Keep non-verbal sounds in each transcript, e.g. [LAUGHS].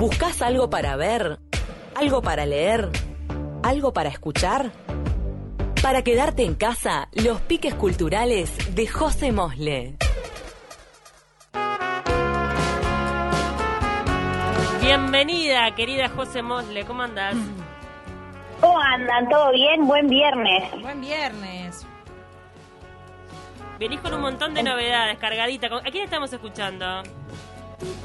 ¿Buscas algo para ver? ¿Algo para leer? ¿Algo para escuchar? Para quedarte en casa, los piques culturales de José Mosle. Bienvenida, querida José Mosle, ¿cómo andás? ¿Cómo andan? ¿Todo bien? Buen viernes. Buen viernes. Venís con un montón de novedades, cargadita. ¿A quién estamos escuchando?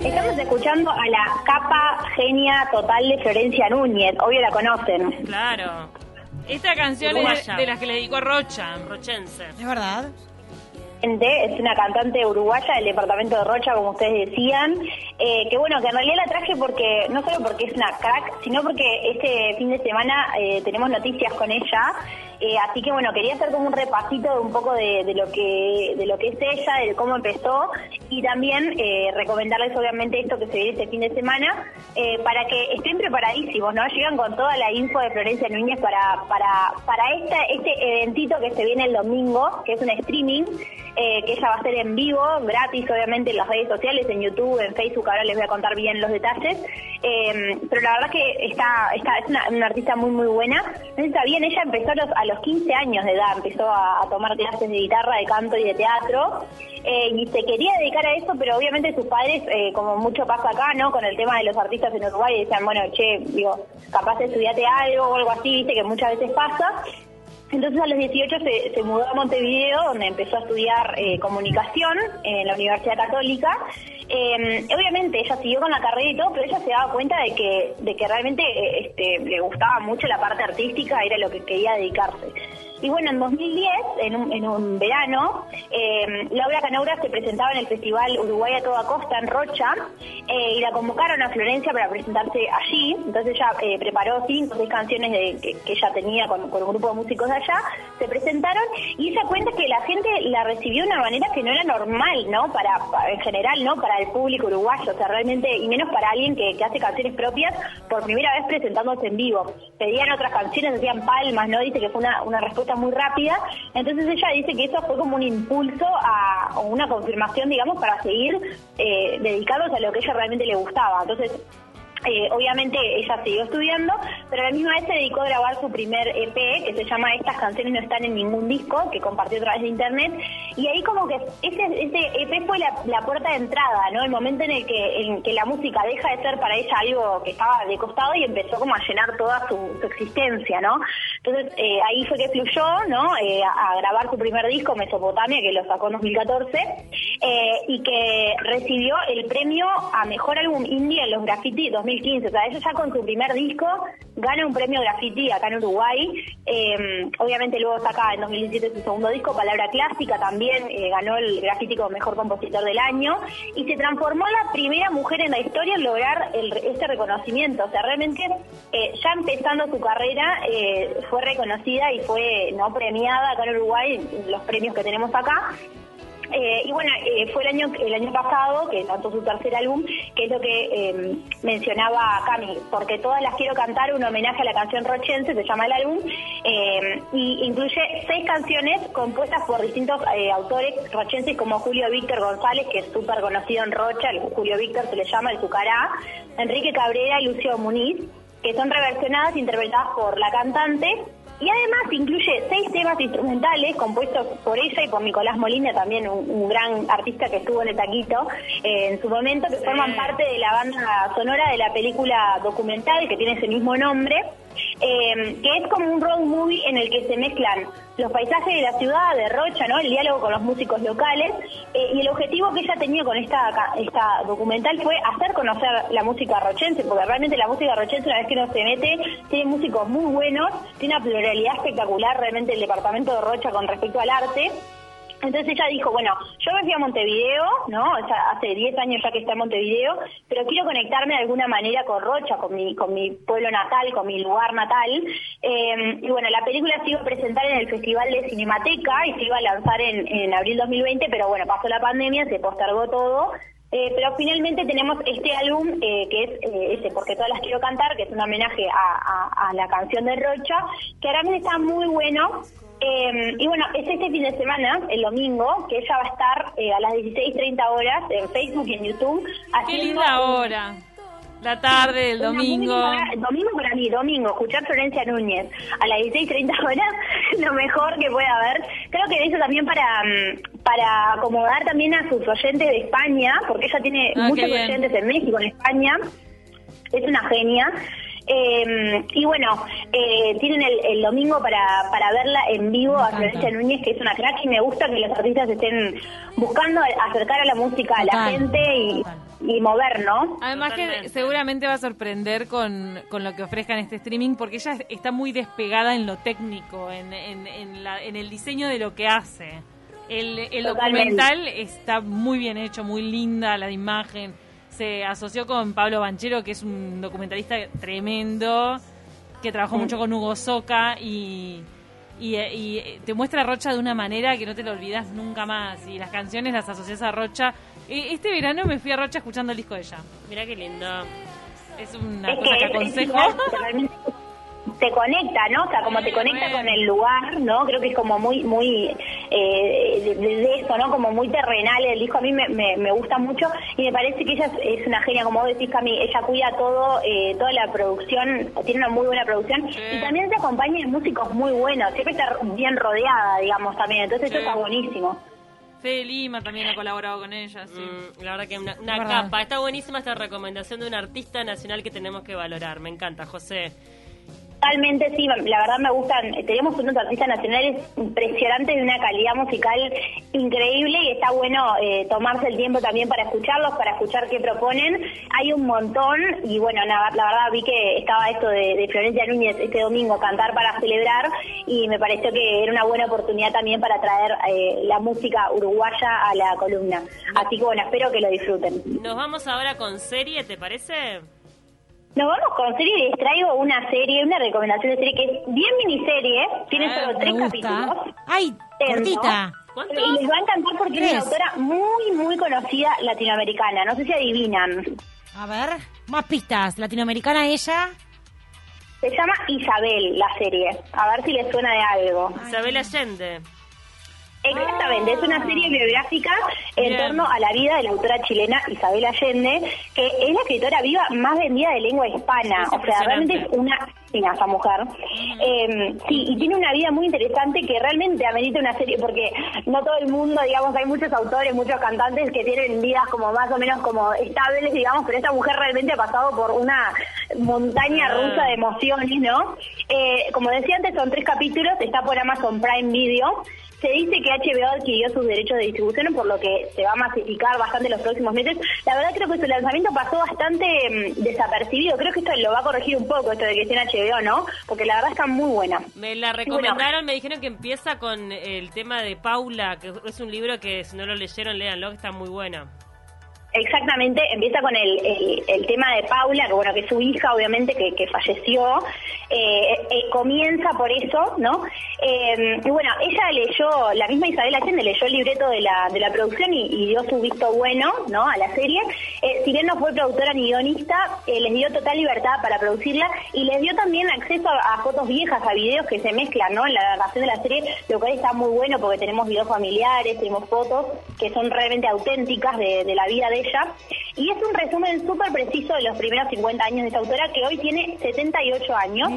Estamos escuchando a la capa genia total de Florencia Núñez. Obvio la conocen. Claro. Esta canción es de, de las que le dedicó Rocha. Rochense. ¿Es verdad? es una cantante uruguaya del departamento de Rocha, como ustedes decían, eh, que bueno, que en realidad la traje porque, no solo porque es una crack, sino porque este fin de semana eh, tenemos noticias con ella, eh, así que bueno, quería hacer como un repasito de un poco de, lo que de lo que es ella, de cómo empezó y también recomendarles obviamente esto que se viene este fin de semana para que estén preparadísimos, ¿no? Llegan con toda la info de Florencia Núñez para para para esta, este eventito que se viene el domingo, que es un streaming eh, que ella va a ser en vivo, gratis obviamente en las redes sociales, en YouTube, en Facebook, ahora les voy a contar bien los detalles, eh, pero la verdad que está, está es una, artista muy muy buena, está bien, ella empezó a los 15 años de edad, empezó a, tomar clases de guitarra, de canto y de teatro, eh, y se quería dedicar a eso, pero obviamente sus padres, como mucho pasa acá, ¿no? Con el tema de los artistas en Uruguay, decían, bueno, che, digo, capaz estudiate algo o algo así, viste que muchas veces pasa, entonces a los 18 se, mudó a Montevideo, donde empezó a estudiar eh, comunicación en la Universidad Católica. Eh, obviamente ella siguió con la carrera y todo, pero ella se daba cuenta de que, de que realmente eh, este, le gustaba mucho la parte artística, era lo que quería dedicarse. Y bueno, en 2010, en un, en un verano, eh, Laura Canaura se presentaba en el Festival Uruguay a toda costa en Rocha eh, y la convocaron a Florencia para presentarse allí. Entonces ella eh, preparó cinco o seis canciones de, que, ella tenía con, con, un grupo de músicos de allá, se presentaron y ella cuenta que la gente la recibió de una manera que no era normal, ¿no? Para, en general, ¿no? Para el público uruguayo, o sea, realmente, y menos para alguien que, que hace canciones propias por primera vez presentándose en vivo. Pedían otras canciones, hacían palmas, ¿no? Dice que fue una, una respuesta muy rápida. Entonces ella dice que eso fue como un impulso a, o una confirmación, digamos, para seguir eh, dedicados a lo que ella realmente le gustaba. Entonces eh, obviamente ella siguió estudiando, pero a la misma vez se dedicó a grabar su primer EP, que se llama Estas canciones no están en ningún disco, que compartió a través de internet, y ahí como que ese, ese EP fue la, puerta de entrada, ¿no? El momento en el que, en que la música deja de ser para ella algo que estaba de costado y empezó como a llenar toda su, existencia, ¿no? Entonces eh, ahí fue que fluyó, ¿no? Eh, a, grabar su primer disco, Mesopotamia, que lo sacó en 2014, y que recibió el premio a Mejor Álbum Indie en los Graffiti 2000 2015. O sea, ella ya con su primer disco gana un premio graffiti acá en Uruguay. Eh, obviamente luego saca en 2017 su segundo disco, Palabra Clásica, también eh, ganó el graffiti como mejor compositor del año y se transformó la primera mujer en la historia en lograr este reconocimiento. O sea, realmente eh, ya empezando su carrera fue reconocida y fue no premiada acá en Uruguay, los premios que tenemos acá. Eh, y bueno, eh, fue el año el año pasado que lanzó su tercer álbum, que es lo que eh, mencionaba Cami, porque todas las quiero cantar, un homenaje a la canción Rochense, se llama el álbum, y incluye seis canciones compuestas por distintos autores rochenses como Julio Víctor González, que es súper conocido en Rocha, el Julio Víctor se le llama el Cucará, Enrique Cabrera y Lucio Muniz, que son reversionadas e interpretadas por la cantante y además incluye seis temas instrumentales compuestos por ella y por Nicolás Molina, también un, gran artista que estuvo en el taquito eh, en su momento, que forman parte de la banda sonora de la película documental que tiene ese mismo nombre eh, que es como un road movie en el que se mezclan los paisajes de la ciudad, de Rocha, ¿no? el diálogo con los músicos locales, eh, y el objetivo que ella tenía con esta, esta documental fue hacer conocer la música rochense, porque realmente la música rochense, una vez que uno se mete, tiene músicos muy buenos, tiene una pluralidad espectacular realmente el departamento de Rocha con respecto al arte, entonces ella dijo, bueno, yo me fui a Montevideo, ¿no? O sea, hace 10 años ya que está en Montevideo, pero quiero conectarme de alguna manera con Rocha, con mi, con mi pueblo natal, con mi lugar natal. Eh, y bueno, la película se iba a presentar en el Festival de Cinemateca y se iba a lanzar en, en abril 2020, pero bueno, pasó la pandemia, se postergó todo. Eh, pero finalmente tenemos este álbum eh, que es eh, ese, Porque todas las quiero cantar, que es un homenaje a, a la canción de Rocha, que realmente está muy bueno. Eh, y bueno, es este fin de semana, el domingo, que ella va a estar eh, a las 16.30 horas en Facebook y en YouTube. Qué linda hora. La tarde, el domingo. domingo para mí, domingo, escuchar Florencia Núñez a las 16.30 horas, [LAUGHS] lo mejor que puede haber. Creo que eso también para, mm, para acomodar también a sus oyentes de España, porque ella tiene ah, muchos oyentes en México, en España. Es una genia. Eh, y bueno, eh, tienen el, domingo para, para verla en vivo a Florencia Núñez, que es una crack, y me gusta que los artistas estén buscando acercar a la música a la gente y, y mover, ¿no? Además que seguramente va a sorprender con, con lo que ofrezca en este streaming, porque ella está muy despegada en lo técnico, en, en, en, la, en el diseño de lo que hace. El, el documental está muy bien hecho, muy linda la imagen se asoció con Pablo Banchero, que es un documentalista tremendo, que trabajó mucho con Hugo Soca y, y, te muestra Rocha de una manera que no te lo olvidas nunca más. Y las canciones las asocias a Rocha. Este verano me fui a Rocha escuchando el disco de ella. Mira qué lindo. Es una cosa que, aconsejo te conecta, ¿no? O sea, como te conecta con el lugar, ¿no? Creo que es como muy, muy eh, de, eso, ¿no? Como muy terrenal el disco. A mí me, me, gusta mucho y me parece que ella es, una genia, como vos decís, Cami. Ella cuida todo, eh, toda la producción, tiene una muy buena producción y también se acompaña de músicos muy buenos. Siempre está bien rodeada, digamos, también. Entonces eso está buenísimo. Fede Lima también ha colaborado con ella, sí. Mm, la verdad que una, una capa. Está buenísima esta recomendación de un artista nacional que tenemos que valorar. Me encanta, José. Totalmente, sí, la verdad me gustan. Tenemos unos artistas nacionales impresionantes de una calidad musical increíble y está bueno eh, tomarse el tiempo también para escucharlos, para escuchar qué proponen. Hay un montón y bueno, la, verdad vi que estaba esto de, Florencia Núñez este domingo, cantar para celebrar y me pareció que era una buena oportunidad también para traer eh, la música uruguaya a la columna. Así que bueno, espero que lo disfruten. Nos vamos ahora con serie, ¿te parece? Nos vamos con serie y les traigo una serie, una recomendación de serie que es bien miniserie, tiene ah, solo tres capítulos. ¡Ay, cortita! Y les va a encantar porque es una autora muy, muy conocida latinoamericana. No sé si adivinan. A ver, más pistas. ¿Latinoamericana ella? Se llama Isabel, la serie. A ver si les suena de algo. Isabel Allende. Exactamente, es una serie biográfica en torno a la vida de la autora chilena Isabel Allende, que es la escritora viva más vendida de lengua hispana. O sea, realmente es una esa mujer. Eh, sí, y tiene una vida muy interesante que realmente amerita una serie, porque no todo el mundo, digamos, hay muchos autores, muchos cantantes que tienen vidas como más o menos como estables, digamos, pero esta mujer realmente ha pasado por una montaña ah. rusa de emociones, ¿no? Eh, como decía antes, son tres capítulos, está por Amazon Prime Video. Se dice que HBO adquirió sus derechos de distribución, por lo que se va a masificar bastante en los próximos meses. La verdad creo que su lanzamiento pasó bastante mm, desapercibido. Creo que esto lo va a corregir un poco, esto de que esté en HBO, ¿no? Porque la verdad está muy buena. Me la recomendaron, me dijeron que empieza con el tema de Paula, que es un libro que si no lo leyeron, léanlo, que está muy bueno. Exactamente, empieza con el, tema de Paula, que bueno, que es su hija, obviamente, que, falleció. Eh, eh, comienza por eso, ¿no? Eh, y bueno, ella leyó, la misma Isabel Allende leyó el libreto de la, producción y, dio su visto bueno, ¿no? A la serie. si bien no fue productora ni guionista, les dio total libertad para producirla y les dio también acceso a, fotos viejas, a videos que se mezclan, ¿no? En la narración de la serie, lo cual está muy bueno porque tenemos videos familiares, tenemos fotos que son realmente auténticas de, de la vida de y es un resumen súper preciso de los primeros 50 años de esta autora, que hoy tiene 78 años.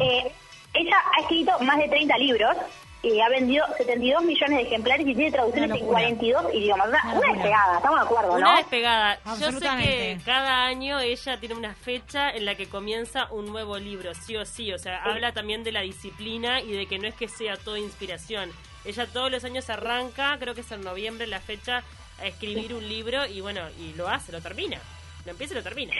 Eh, ella ha escrito más de 30 libros y ha vendido 72 millones de ejemplares y tiene traducciones en 42 idiomas. Una, una despegada, estamos de acuerdo, ¿no? Una despegada. Yo sé que cada año ella tiene una fecha en la que comienza un nuevo libro, sí o sí. O sea, habla también de la disciplina y de que no es que sea toda inspiración. Ella todos los años arranca, creo que es en noviembre la fecha, escribir un libro y bueno, y lo hace, lo termina. Lo empieza y lo termina.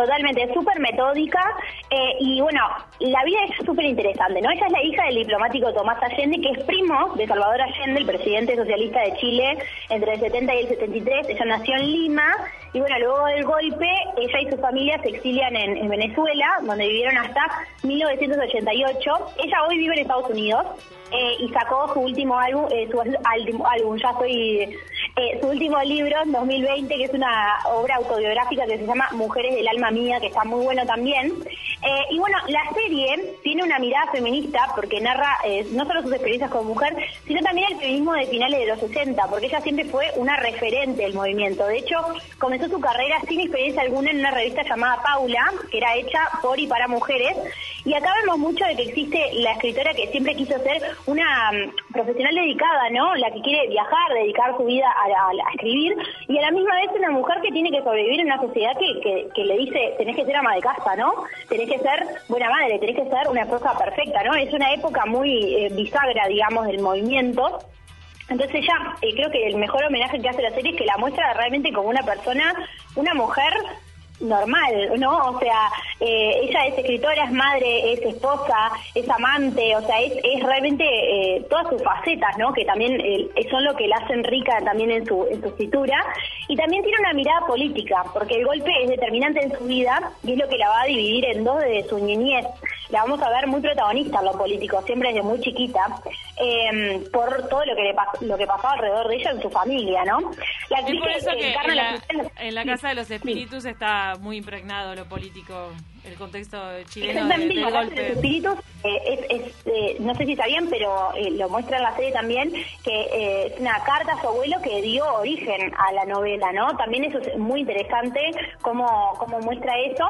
Totalmente, es súper metódica eh, y bueno, la vida es súper interesante, ¿no? Ella es la hija del diplomático Tomás Allende, que es primo de Salvador Allende, el presidente socialista de Chile entre el 70 y el 73. Ella nació en Lima y bueno, luego del golpe, ella y su familia se exilian en, Venezuela, donde vivieron hasta 1988. Ella hoy vive en Estados Unidos eh, y sacó su último álbum, eh, su álbum, Ya estoy eh, su último libro, en 2020, que es una obra autobiográfica que se llama Mujeres del Alma Mía, que está muy bueno también. Eh, y bueno, la serie tiene una mirada feminista porque narra eh, no solo sus experiencias como mujer, sino también el feminismo de finales de los 60, porque ella siempre fue una referente del movimiento. De hecho, comenzó su carrera sin experiencia alguna en una revista llamada Paula, que era hecha por y para mujeres. Y acá vemos mucho de que existe la escritora que siempre quiso ser una mm, profesional dedicada, ¿no? La que quiere viajar, dedicar su vida a, escribir, y a la misma vez una mujer que tiene que sobrevivir en una sociedad que, que, le dice, tenés que ser ama de casa, ¿no? Ser buena madre, tenés que ser una esposa perfecta, ¿no? Es una época muy eh, bisagra, digamos, del movimiento. Entonces ya eh, creo que el mejor homenaje que hace la serie es que la muestra realmente como una persona, una mujer normal, ¿no? O sea, eh, ella es escritora, es madre, es esposa, es amante, o sea, es, es realmente eh, todas sus facetas, ¿no? Que también son lo que la hacen rica también en su, en su escritura. Y también tiene una mirada política, porque el golpe es determinante en su vida y es lo que la va a dividir en dos de su niñez. La vamos a ver muy protagonista en lo político, siempre desde muy chiquita, em, por todo lo que le lo que pasaba alrededor de ella en su familia, ¿no? La actriz que, en, la, Casa de los Espíritus está muy impregnado lo político, el contexto chileno del golpe. espíritus, eh, es, eh, no sé si sabían, pero eh, lo muestra en la serie también, que es una carta a su abuelo que dio origen a la novela, ¿no? También eso es muy interesante, cómo, cómo muestra eso.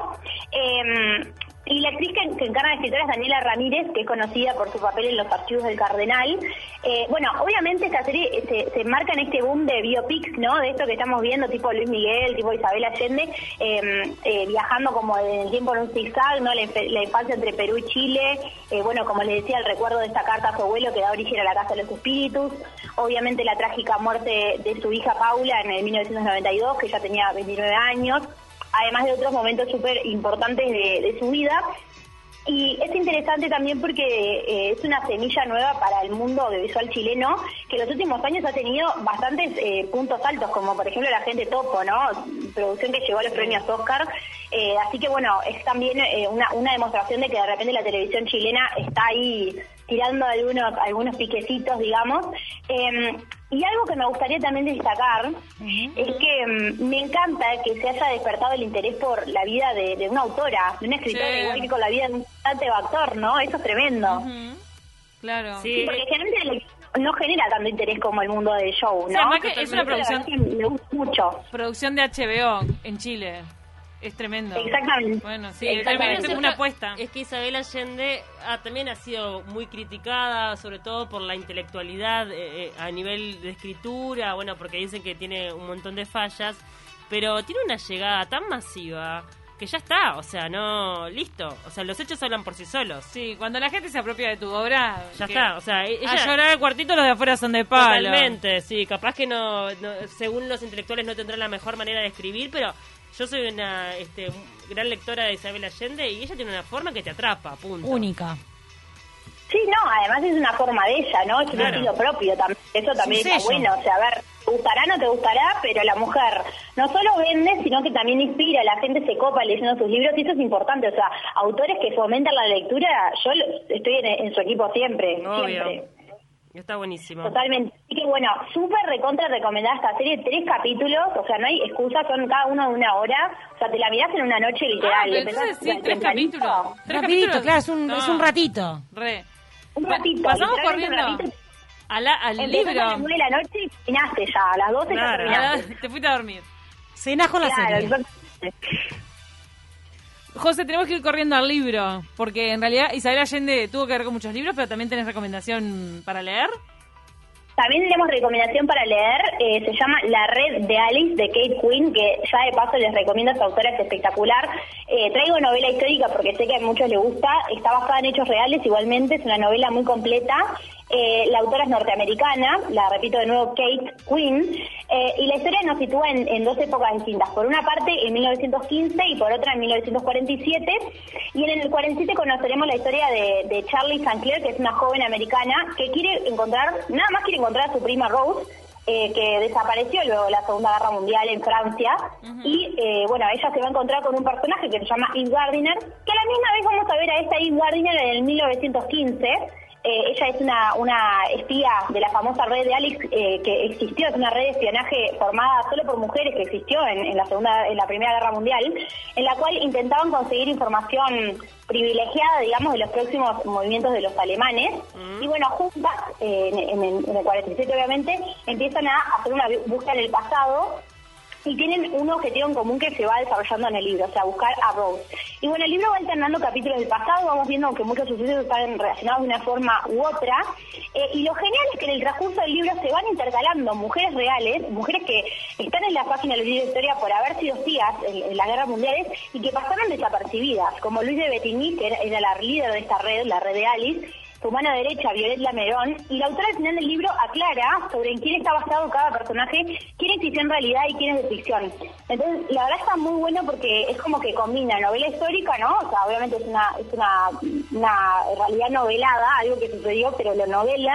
Y la actriz que, encarna la escritora es Daniela Ramírez, que es conocida por su papel en Los Archivos del Cardenal. Eh, bueno, obviamente esta serie se, se, marca en este boom de biopics, ¿no? De esto que estamos viendo, tipo Luis Miguel, tipo Isabel Allende, em, eh, viajando como en el tiempo en un zigzag, ¿no? La, infancia entre Perú y Chile. Eh, bueno, como les decía, el recuerdo de esta carta a su abuelo que da origen a la Casa de los Espíritus. Obviamente la trágica muerte de su hija Paula en el 1992, que ya tenía 29 años además de otros momentos súper importantes de, su vida. Y es interesante también porque eh, es una semilla nueva para el mundo audiovisual chileno, que en los últimos años ha tenido bastantes eh, puntos altos, como por ejemplo la gente Topo, ¿no? Producción que llegó a los premios Oscar. Eh, así que bueno, es también una, una demostración de que de repente la televisión chilena está ahí tirando algunos, algunos piquecitos, digamos. Em, y algo que me gustaría también destacar es que mm, me encanta que se haya despertado el interés por la vida de, una autora, de una escritora, igual que con la vida de un cantante actor, ¿no? Eso es tremendo. Claro. Sí, porque generalmente no genera tanto interés como el mundo del show, ¿no? es una producción... Me gusta mucho. Producción de HBO en Chile. Es tremendo. Exactamente. Bueno, sí, es una apuesta. Es que Isabel Allende también ha sido muy criticada, sobre todo por la intelectualidad eh, eh, a nivel de escritura, bueno, porque dicen que tiene un montón de fallas, pero tiene una llegada tan masiva que ya está, o sea, no, listo, o sea, los hechos hablan por sí solos. Sí, cuando la gente se apropia de tu obra, ya está, o sea, ella, a llorar al cuartito los de afuera son de palo. Totalmente, sí, capaz que no, según los intelectuales no tendrá la mejor manera de escribir, pero yo soy una este, gran lectora de Isabel Allende y ella tiene una forma que te atrapa, punto. Única. Sí, no, además es una forma de ella, ¿no? Es un estilo propio también. Eso también está bueno. O sea, a ver, te gustará, no te gustará, pero la mujer no solo vende, sino que también inspira. La gente se copa leyendo sus libros y eso es importante. O sea, autores que fomentan la lectura, yo estoy en, su equipo siempre. Siempre. Está buenísimo. Totalmente. Así que bueno, súper recontra recomendada esta serie, tres capítulos, o sea, no hay excusa, son cada uno de una hora, o sea, te la mirás en una noche literal. Ah, sí, tres capítulos. Tres capítulos, claro, es un, es un ratito. Re. Un ratito. Pasamos corriendo. A la, al libro. a las nueve de la noche y terminaste ya, a las doce ya terminaste. Te fuiste a dormir. Cenás con la serie. José, tenemos que ir corriendo al libro, porque en realidad Isabel Allende tuvo que ver con muchos libros, pero también tenés recomendación para leer. También tenemos recomendación para leer, eh, se llama La Red de Alice de Kate Quinn, que ya de paso les recomiendo a esta autora, es espectacular. Eh, traigo novela histórica porque sé que a muchos les gusta, está basada en hechos reales igualmente, es una novela muy completa eh, la autora es norteamericana, la repito de nuevo, Kate Quinn, eh, y la historia nos sitúa en, dos épocas distintas. Por una parte en 1915 y por otra en 1947. Y en el 47 conoceremos la historia de, Charlie St. Que es una joven americana que quiere encontrar, nada más quiere encontrar a su prima Rose, eh, que desapareció luego de la Segunda Guerra Mundial en Francia. Y bueno, ella se va a encontrar con un personaje que se llama Eve Gardiner, que a la misma vez vamos a ver a esta Eve Gardiner en el 1915 Eh, ella es una, una espía de la famosa red de Alex eh, que existió, es una red de espionaje formada solo por mujeres que existió en, en, la segunda, en la Primera Guerra Mundial, en la cual intentaban conseguir información privilegiada, digamos, de los próximos movimientos de los alemanes. Mm. Y bueno, juntas, eh, en, en, en, el 47 obviamente, empiezan a hacer una búsqueda en el pasado y tienen un objetivo en común que se va desarrollando en el libro, o sea, buscar a Rose. Y bueno, el libro va alternando capítulos del pasado, vamos viendo que muchos sucesos están relacionados de una forma u otra, eh, y lo genial es que en el transcurso del libro se van intercalando mujeres reales, mujeres que están en la página del libro de historia por haber sido tías en, las guerras mundiales y que pasaron desapercibidas, como Luis de Betigny, que era la líder de esta red, la red de Alice, su mano derecha, Violet Lamerón, y la autora al final del libro aclara sobre en quién está basado cada personaje, quién existió en realidad y quién es de ficción. Entonces, la verdad está muy bueno porque es como que combina novela histórica, ¿no? O sea, obviamente es una, es una, una realidad novelada, algo que sucedió, pero lo novela,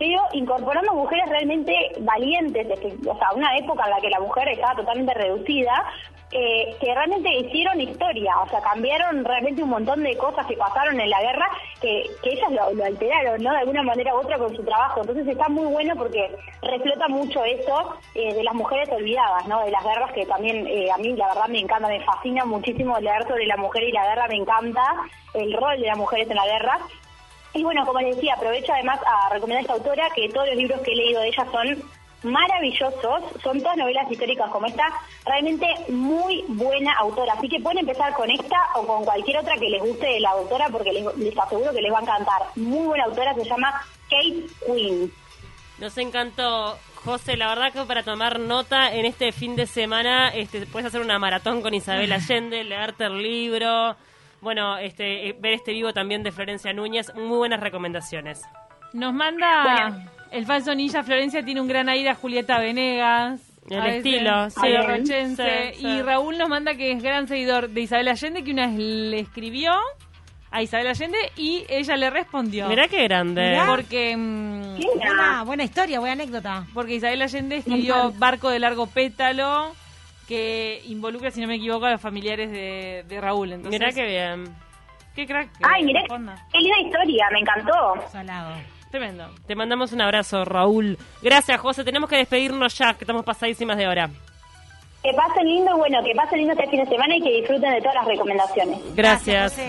pero incorporando mujeres realmente valientes, o sea, una época en la que la mujer estaba totalmente reducida, eh, que realmente hicieron historia, o sea, cambiaron realmente un montón de cosas que pasaron en la guerra que, que ellas lo, alteraron, ¿no? De alguna manera u otra con su trabajo. Entonces está muy bueno porque reflota mucho eso eh, de las mujeres olvidadas, ¿no? De las guerras que también eh, a mí la verdad me encanta, me fascina muchísimo leer sobre la mujer y la guerra, me encanta el rol de las mujeres en la guerra. Y bueno, como les decía, aprovecho además a recomendar a esta autora que todos los libros que he leído de ella son maravillosos, son todas novelas históricas como esta, realmente muy buena autora, así que pueden empezar con esta o con cualquier otra que les guste de la autora porque les, aseguro que les va a encantar. Muy buena autora, se llama Kate Quinn. Nos encantó, José, la verdad que para tomar nota en este fin de semana este, puedes hacer una maratón con Isabel [LAUGHS] Allende, leerte el libro, bueno, este, ver este vivo también de Florencia Núñez, muy buenas recomendaciones. Nos manda el falso ninja Florencia tiene un gran aire a Julieta Venegas. El estilo, sí, Rochense. Y Raúl nos manda que es gran seguidor de Isabel Allende, que una vez le escribió a Isabel Allende y ella le respondió. Mirá qué grande. Porque. Mm, buena, buena historia, buena anécdota. Porque Isabel Allende escribió Barco de largo pétalo, que involucra, si no me equivoco, a los familiares de, Raúl. Entonces, mirá qué bien. Qué crack. Ay, mirá, qué linda historia, me encantó. Salado. Tremendo. Te mandamos un abrazo, Raúl. Gracias, José. Tenemos que despedirnos ya, que estamos pasadísimas de hora. Que pasen lindo, bueno, que pasen lindo este fin de semana y que disfruten de todas las recomendaciones. Gracias.